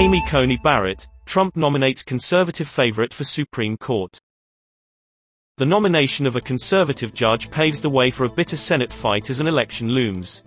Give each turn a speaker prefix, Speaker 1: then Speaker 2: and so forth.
Speaker 1: Amy Coney Barrett, Trump nominates conservative favorite for Supreme Court. The nomination of a conservative judge paves the way for a bitter Senate fight as an election looms.